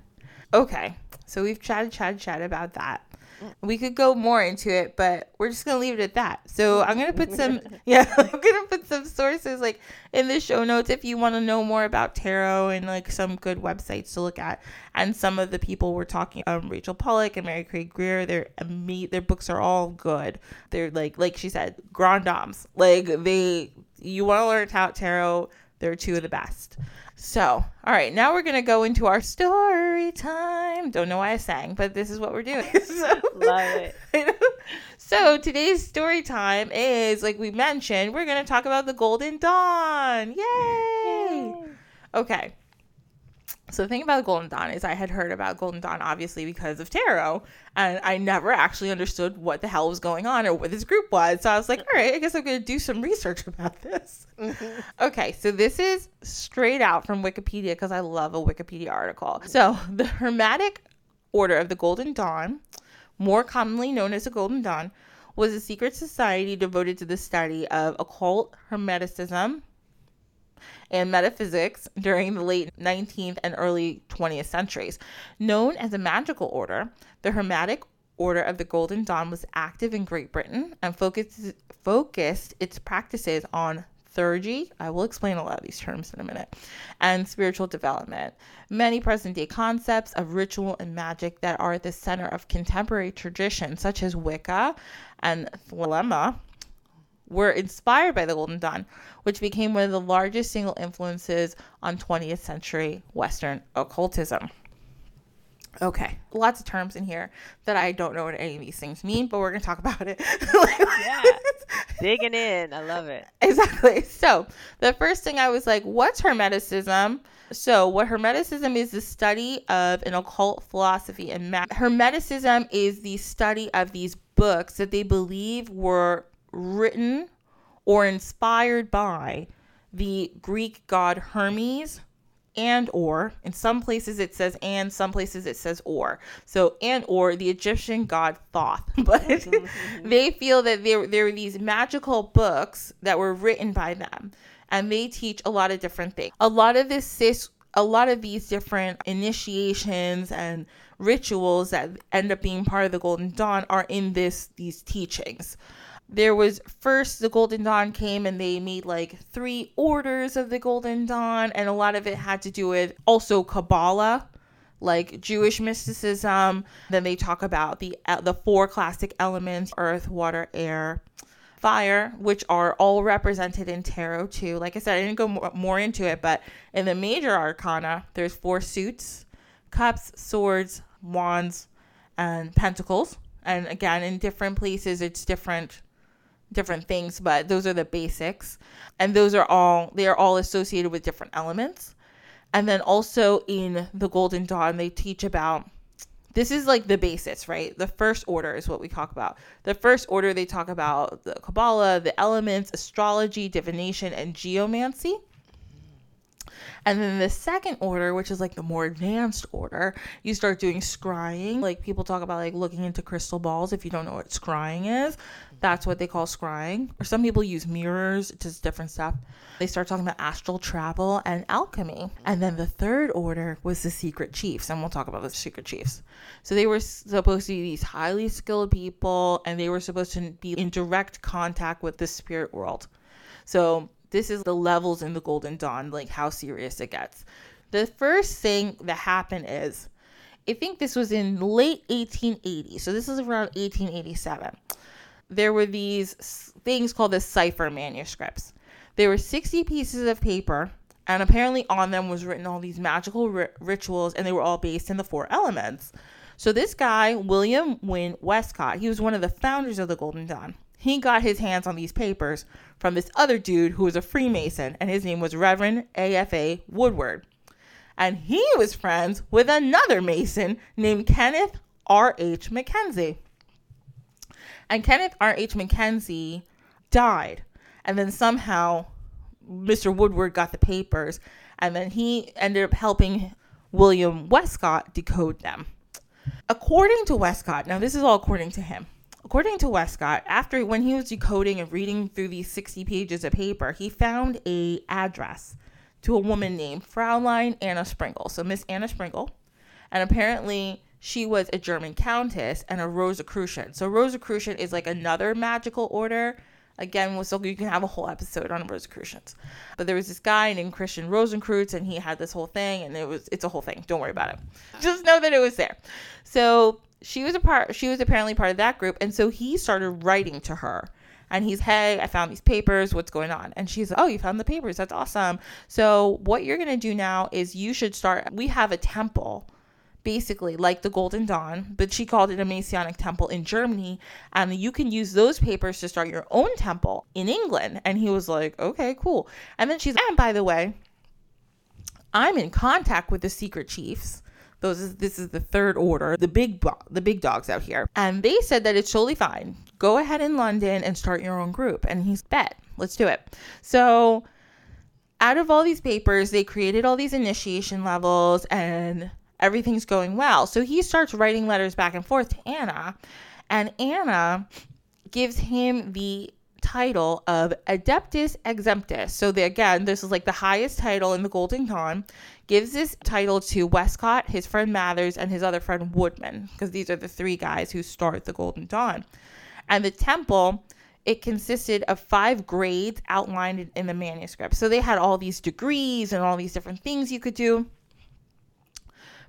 Okay. So we've chatted, chatted, chatted about that. We could go more into it, but we're just gonna leave it at that. So I'm gonna put some yeah, I'm gonna put some sources like in the show notes if you want to know more about tarot and like some good websites to look at. And some of the people we're talking, um, Rachel Pollack and Mary K. Greer, their me their books are all good. They're like like she said, grand dames. Like they, you want to learn about tarot. They're two of the best. So, all right, now we're gonna go into our story time. Don't know why I sang, but this is what we're doing. so, Love it. so today's story time is like we mentioned, we're gonna talk about the Golden Dawn. Yay! Okay. So the thing about the Golden Dawn is I had heard about Golden Dawn obviously because of tarot, and I never actually understood what the hell was going on or what this group was. So I was like, all right, I guess I'm gonna do some research about this. Mm-hmm. Okay, so this is straight out from Wikipedia because I love a Wikipedia article. Mm. So the Hermetic Order of the Golden Dawn, more commonly known as the Golden Dawn, was a secret society devoted to the study of occult hermeticism and metaphysics during the late 19th and early 20th centuries. Known as a magical order, the Hermetic Order of the Golden Dawn was active in Great Britain and focused, focused its practices on theurgy. I will explain a lot of these terms in a minute, and spiritual development. Many present day concepts of ritual and magic that are at the center of contemporary traditions, such as Wicca and Thelema, were inspired by the Golden Dawn, which became one of the largest single influences on 20th century Western occultism. Okay, lots of terms in here that I don't know what any of these things mean, but we're going to talk about it. Yeah. Digging in. I love it. Exactly. So, the first thing I was like, what's Hermeticism? So, what Hermeticism is the study of an occult philosophy and ma- Hermeticism is the study of these books that they believe were written or inspired by the Greek god Hermes and or in some places it says and some places it says or. So and or the egyptian god thoth. But oh, they feel that there, there were these magical books that were written by them and they teach a lot of different things. A lot of this cis a lot of these different initiations and rituals that end up being part of the golden dawn are in this these teachings there was first the golden dawn came and they made like three orders of the golden dawn and a lot of it had to do with also kabbalah like jewish mysticism. Then they talk about the uh, the four classic elements earth water air fire which are all represented in tarot too. Like i said i didn't go more, more into it but in the major arcana there's four suits cups swords wands and pentacles. And again in different places it's different different things, but those are the basics. And those are all they are all associated with different elements. And then also in the Golden Dawn, they teach about this is like the basis, right? The first order is what we talk about. The first order, they talk about the Kabbalah, the elements, astrology, divination, and geomancy. And then the second order, which is like the more advanced order, you start doing scrying. Like people talk about like looking into crystal balls. If you don't know what scrying is, that's what they call scrying. Or some people use mirrors, just different stuff. They start talking about astral travel and alchemy. And then the third order was the secret chiefs, and we'll talk about the secret chiefs. So they were supposed to be these highly skilled people, and they were supposed to be in direct contact with the spirit world. So this is the levels in the Golden Dawn, like how serious it gets. The first thing that happened is, I think this was in late 1880. So this is around 1887. There were these things called the cipher manuscripts. There were 60 pieces of paper, and apparently on them was written all these magical ri- rituals, and they were all based in the four elements. So this guy, William Wynne Westcott, he was one of the founders of the Golden Dawn he got his hands on these papers from this other dude who was a Freemason, and his name was Reverend A.F.A. Woodward. And he was friends with another Mason named Kenneth R.H. Mackenzie. And Kenneth R.H. Mackenzie died. And then somehow Mr. Woodward got the papers, and then he ended up helping William Westcott decode them. According to Westcott, now this is all according to him, According to Westcott, after when he was decoding and reading through these 60 pages of paper, he found a address to a woman named Fraulein Anna Sprengel. So Miss Anna Sprengel, and apparently she was a German countess and a Rosicrucian. So Rosicrucian is like another magical order. Again, so you can have a whole episode on Rosicrucians. But there was this guy named Christian Rosenkreutz, and he had this whole thing, and it was it's a whole thing. Don't worry about it. Just know that it was there. So she was a part she was apparently part of that group and so he started writing to her. And he's hey i found these papers. What's going on? And she's oh you found the papers. That's awesome. So what you're going to do now is you should start we have a temple basically like the golden dawn but she called it a messianic temple in germany. And you can use those papers to start your own temple in england. And he was like okay cool. And then she's and by the way i'm in contact with the secret chiefs those is, this is the third order, the big the big dogs out here. And they said that it's totally fine. Go ahead in London and start your own group. And he's bet, let's do it. So out of all these papers, they created all these initiation levels and everything's going well. So he starts writing letters back and forth to Anna, and Anna gives him the title of Adeptus Exemptus. So again, this is like the highest title in the Golden Dawn gives this title to Westcott, his friend Mathers, and his other friend Woodman, because these are the three guys who start the Golden Dawn. And the temple, it consisted of five grades outlined in the manuscript. So they had all these degrees and all these different things you could do.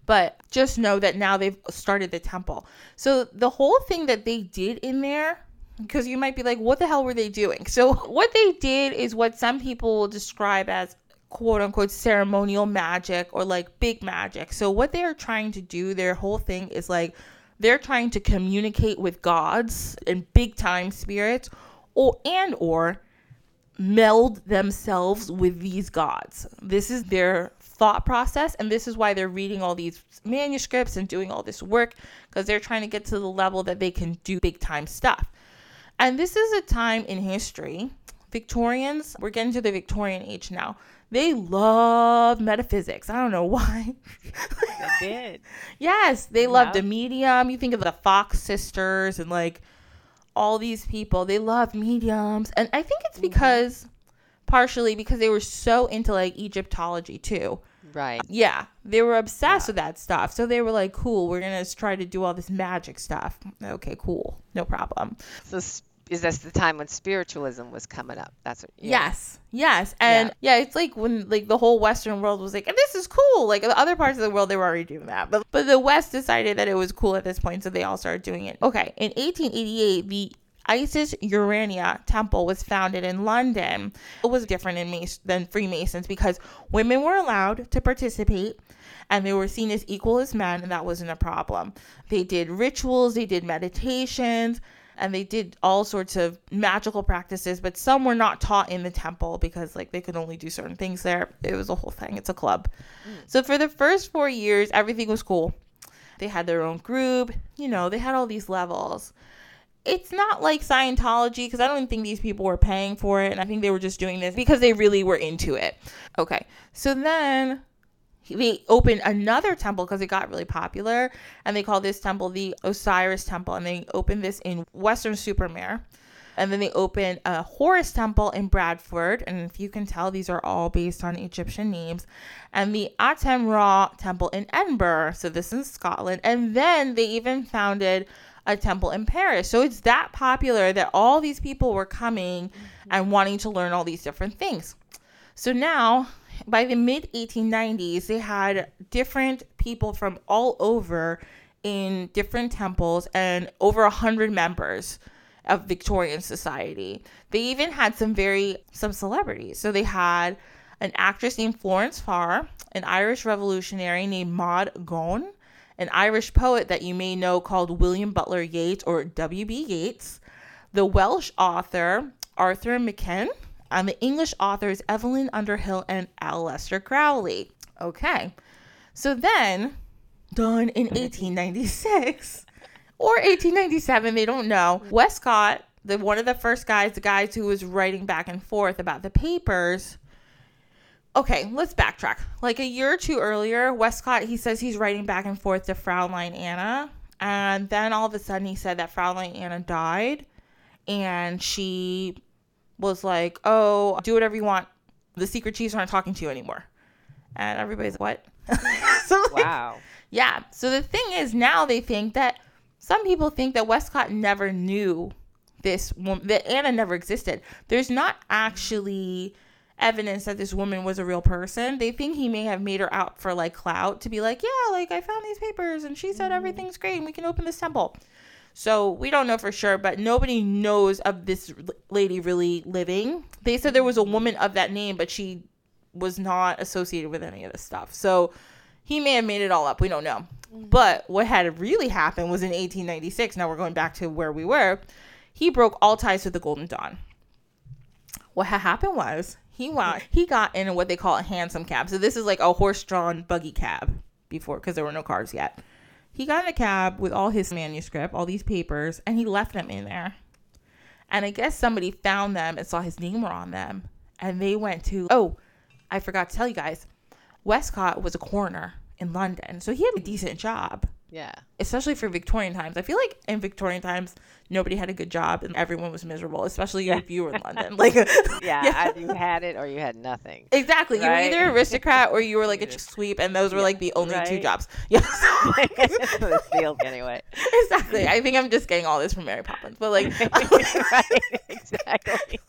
But just know that now they've started the temple. So the whole thing that they did in there because you might be like, what the hell were they doing? So, what they did is what some people will describe as quote unquote ceremonial magic or like big magic. So what they are trying to do, their whole thing is like they're trying to communicate with gods and big time spirits or and or meld themselves with these gods. This is their thought process and this is why they're reading all these manuscripts and doing all this work because they're trying to get to the level that they can do big time stuff. And this is a time in history Victorians, we're getting to the Victorian age now. They love metaphysics. I don't know why. they did. Yes, they loved a medium. You think of the Fox sisters and like all these people. They love mediums. And I think it's mm-hmm. because mm-hmm. partially because they were so into like Egyptology too. Right. Yeah. They were obsessed yeah. with that stuff. So they were like, cool, we're going to try to do all this magic stuff. Okay, cool. No problem. So is this the time when spiritualism was coming up? That's what. Yes, yes, and yeah. yeah. it's like when like the whole Western world was like, and this is cool. Like the other parts of the world, they were already doing that, but but the West decided that it was cool at this point, so they all started doing it. Okay, in 1888, the Isis Urania Temple was founded in London. It was different in Mas- than Freemasons because women were allowed to participate and they were seen as equal as men, and that wasn't a problem. They did rituals, they did meditations, and they did all sorts of magical practices, but some were not taught in the temple because like they could only do certain things there. It was a whole thing. It's a club. Mm. So for the first 4 years everything was cool. They had their own group, you know, they had all these levels. It's not like Scientology because I don't think these people were paying for it and I think they were just doing this because they really were into it. Okay. So then they opened another temple because it got really popular and they called this temple the osiris temple and they opened this in Weston-super-Mare. And then they opened a horus temple in bradford and if you can tell these are all based on egyptian names and the amen ra temple in edinburgh. So this is scotland. And then they even founded a temple in paris. So it's that popular that all these people were coming and wanting to learn all these different things. So now by the mid 1890s, they had different people from all over in different temples and over a hundred members of Victorian society. They even had some very some celebrities. So they had an actress named Florence Farr, an Irish revolutionary named Maud Gonne, an Irish poet that you may know called William Butler Yeats or W.B. Yeats, the Welsh author Arthur Machen, and the English authors Evelyn Underhill and Aleister Crowley. Okay, so then, done in 1896 or 1897, they don't know. Westcott, the one of the first guys, the guys who was writing back and forth about the papers. Okay, let's backtrack. Like a year or two earlier, Westcott he says he's writing back and forth to Fraulein Anna, and then all of a sudden he said that Fraulein Anna died, and she was like, "Oh, do whatever you want. The secret chiefs aren't talking to you anymore." And everybody's like, "What?" so like, Wow. yeah. So the thing is, now they think that some people think that Westcott never knew this woman, that Anna never existed. There's not actually evidence that this woman was a real person. They think he may have made her out for like clout to be like, yeah, like I found these papers and she said mm. everything's great and we can open this temple. So we don't know for sure, but nobody knows of this lady really living. They said there was a woman of that name, but she was not associated with any of this stuff. So he may have made it all up. We don't know. Mm. But what had really happened was in 1896. Now we're going back to where we were. He broke all ties with the Golden Dawn. What had happened was he went, he got in what they call a hansom cab. So this is like a horse-drawn buggy cab before because there were no cars yet. He got in a cab with all his manuscript, all these papers, and he left them in there. And I guess somebody found them and saw his name were on them. And they went to, oh, I forgot to tell you guys, Westcott was a coroner in London. So he had a decent job, Yeah. especially for Victorian times. I feel like in Victorian times, nobody had a good job and everyone was miserable, especially if you were in London. Like, Yeah. Either you had it or you had nothing. Exactly. You were Right. either aristocrat or you were like a sweep, and those were like the only two jobs. Yeah. the field anyway. exactly. I think I'm just getting all this from Mary Poppins, but like, right. Exactly.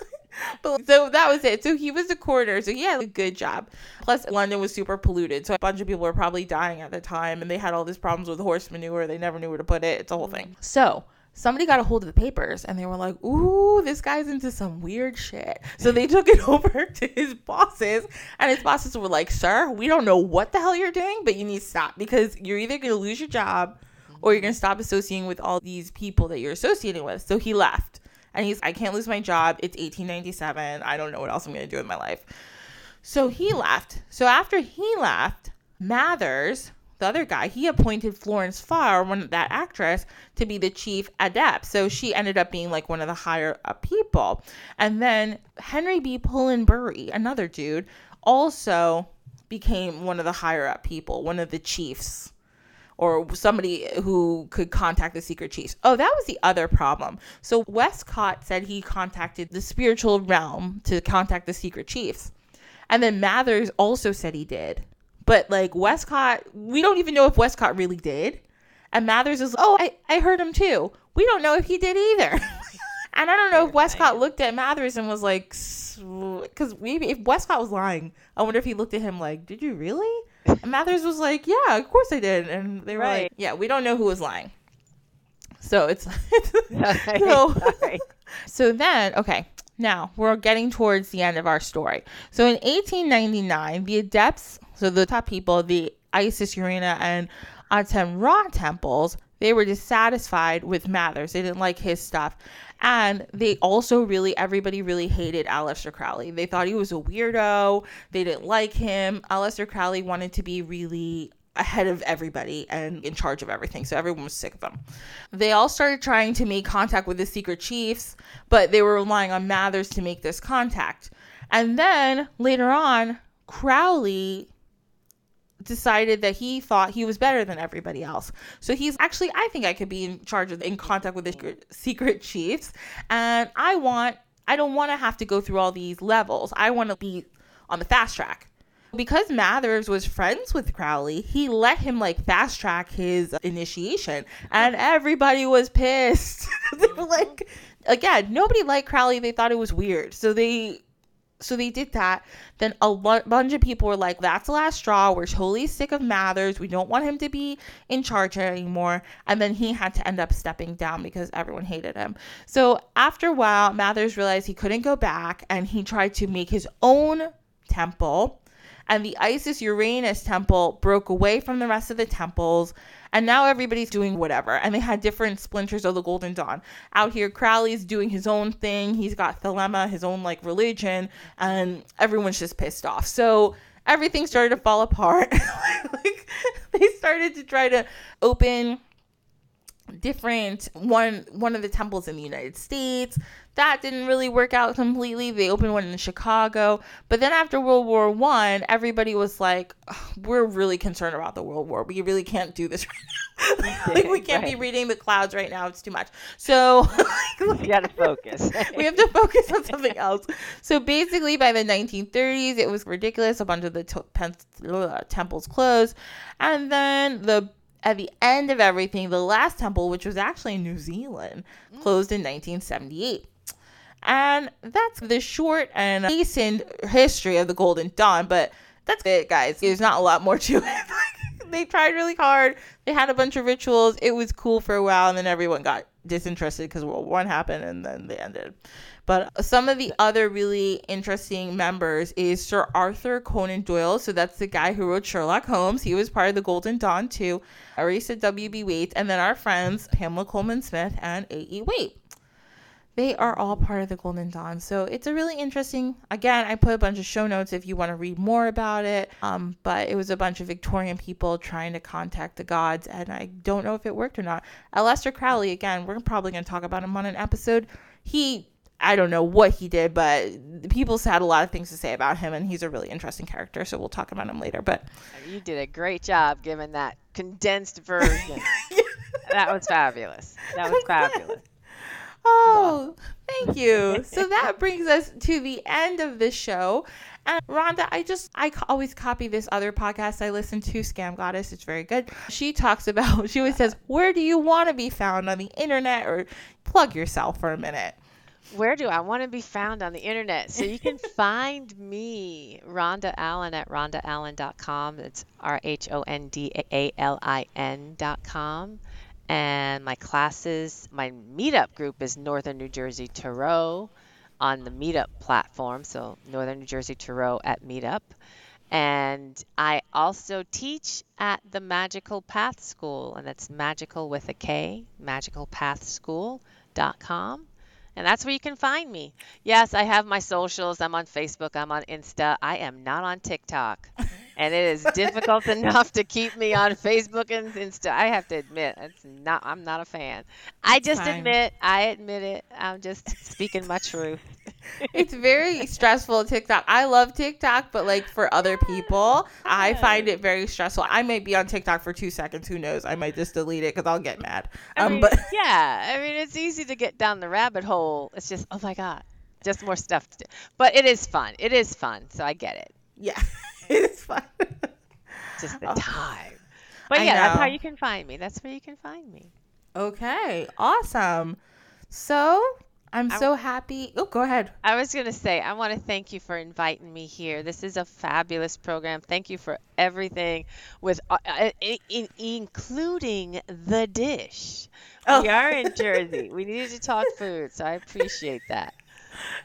But so that was it. So he was a coroner, so he had a good job. Plus, London was super polluted, so a bunch of people were probably dying at the time, and they had all these problems with horse manure. They never knew where to put it. It's a whole thing. So somebody got a hold of the papers, and they were like, "Ooh, this guy's into some weird shit." So they took it over to his bosses, and his bosses were like, "Sir, we don't know what the hell you're doing, but you need to stop because you're either gonna lose your job." Or you're gonna stop associating with all these people that you're associating with. So he left. And he's, I can't lose my job. It's 1897. I don't know what else I'm going to do with my life. So he left. So after he left, Mathers, the other guy, he appointed Florence Farr, one of that actress, to be the chief adept. So she ended up being like one of the higher up people. And then Henry B. Pullen Burry, another dude, also became one of the higher up people, one of the chiefs or somebody who could contact the secret chiefs. Oh, that was the other problem. So Westcott said he contacted the spiritual realm to contact the secret chiefs. And then Mathers also said he did. But like Westcott, we don't even know if Westcott really did. And Mathers is, oh, I, I heard him too. We don't know if he did either. and I don't know if Westcott looked at Mathers and was like, because maybe if Westcott was lying, I wonder if he looked at him like, did you really? And Mathers was like, yeah, of course I did. And they were like, yeah, we don't know who was lying. So it's, so, Sorry. so then, okay, now we're getting towards the end of our story. So in 1899, the Adepts, so the top people, the Isis, Urania, and Amen Ra temples, They were dissatisfied with Mathers. They didn't like his stuff. And they also really, everybody really hated Aleister Crowley. They thought he was a weirdo. They didn't like him. Aleister Crowley wanted to be really ahead of everybody and in charge of everything. So everyone was sick of them. They all started trying to make contact with the secret chiefs, but they were relying on Mathers to make this contact. And then later on, Crowley decided that he thought he was better than everybody else. So he's actually, I think I could be in charge of, in contact with the secret, secret chiefs. And I want, I don't want to have to go through all these levels. I want to be on the fast track. Because Mathers was friends with Crowley, he let him like fast track his initiation, and everybody was pissed. like, again, nobody liked Crowley. They thought it was weird. So they so they did that. Then a bunch of people were like, that's the last straw. We're totally sick of Mathers. We don't want him to be in charge anymore. And then he had to end up stepping down because everyone hated him. So after a while, Mathers realized he couldn't go back and he tried to make his own temple. And the Isis Urania temple broke away from the rest of the temples and now everybody's doing whatever. And they had different splinters of the Golden Dawn. Out here, Crowley's doing his own thing. He's got Thelema, his own like religion, and everyone's just pissed off. So everything started to fall apart. like they started to try to open different one one of the temples in the United States. That didn't really work out completely. They opened one in Chicago, but then after World War One, everybody was like, "We're really concerned about the World War. We really can't do this right now. like we can't right. be reading the clouds right now. It's too much." So we got to focus. we have to focus on something else. So basically, by the 1930s, it was ridiculous. A bunch of the uh, temples closed, and then the at the end of everything, the last temple, which was actually in New Zealand, mm. closed in 1978. And that's the short and hastened history of the Golden Dawn, but that's it, guys. There's not a lot more to it. they tried really hard. They had a bunch of rituals. It was cool for a while, and then everyone got disinterested because World War One happened, and then they ended. But some of the other really interesting members is Sir Arthur Conan Doyle. So that's the guy who wrote Sherlock Holmes. He was part of the Golden Dawn too. Arisa W.B. Waite, and then our friends Pamela Colman Smith and A.E. Waite. They are all part of the Golden Dawn. So it's a really interesting. Again, I put a bunch of show notes if you want to read more about it. Um, but it was a bunch of Victorian people trying to contact the gods, and I don't know if it worked or not. Aleister Crowley, again, we're probably going to talk about him on an episode. He I don't know what he did, but people had a lot of things to say about him, and he's a really interesting character. So we'll talk about him later. But you did a great job giving that condensed version. that was fabulous. That was fabulous. Oh, thank you. so that brings us to the end of this show. And Rhonda, I just, I always copy this other podcast I listen to, Scam Goddess. It's very good. She talks about, she always says, Where do you want to be found on the internet? Or plug yourself for a minute where do I want to be found on the internet? So you can find me, Rhonda Alin, at rhondaalin.com. It's R H O N D A L I N.com. And my classes, my meetup group is Northern New Jersey Tarot on the Meetup platform. So Northern New Jersey Tarot at Meetup. And I also teach at the Magical Path School, and that's magical with a K, magicalpathschool.com and that's where you can find me. Yes, I have my socials. I'm on Facebook. I'm on Insta. I am not on TikTok. and it is difficult enough to keep me on Facebook and Insta. I have to admit, it's not. I'm not a fan. I just fine. admit. I admit it. I'm just speaking my truth. it's very stressful TikTok. I love TikTok, but like for other people, I find it very stressful. I might be on TikTok for two seconds. Who knows? I might just delete it because I'll get mad. Um, mean, but yeah, I mean, it's easy to get down the rabbit hole. It's just, oh my god, just more stuff to do. But it is fun. It is fun. So I get it. Yeah, it is fun. just the oh, time. But yeah, that's how you can find me. That's where you can find me. Okay, awesome. So I'm so happy. Oh, go ahead. I was going to say, I want to thank you for inviting me here. This is a fabulous program. Thank you for everything, with uh, uh in, including the dish. Oh. We are in Jersey. we needed to talk food, so I appreciate that.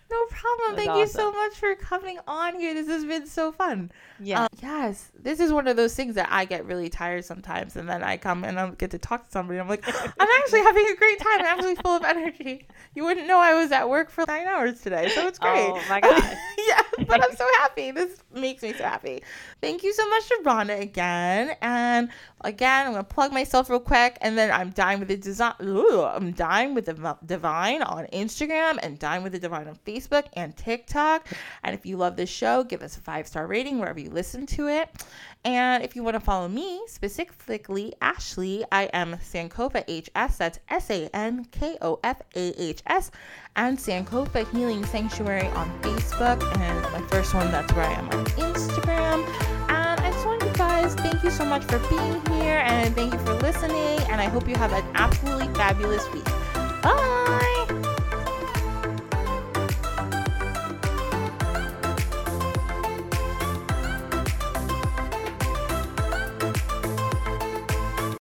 No problem. Thank awesome. you so much for coming on here. This has been so fun. Yeah. Um, yes. This is one of those things that I get really tired sometimes, and then I come and I get to talk to somebody. I'm like, I'm actually having a great time. I'm actually full of energy. You wouldn't know I was at work for nine hours today, so it's great. Oh my god. yeah, but I'm so happy. This makes me so happy. Thank you so much to again, and again, I'm gonna plug myself real quick, and then I'm Dine with the Divine. I'm Dine with the Divine on Instagram and Dine with the Divine on Facebook and TikTok. And if you love this show, give us a five star rating wherever you listen to it. And if you want to follow me specifically, Ashley, I am Sankofa HS. That's S A N K O F A H S. And Sankofa Healing Sanctuary on Facebook. And my first one, that's where I am on Instagram. And I just want you guys, thank you so much for being here. And thank you for listening. And I hope you have an absolutely fabulous week. Bye.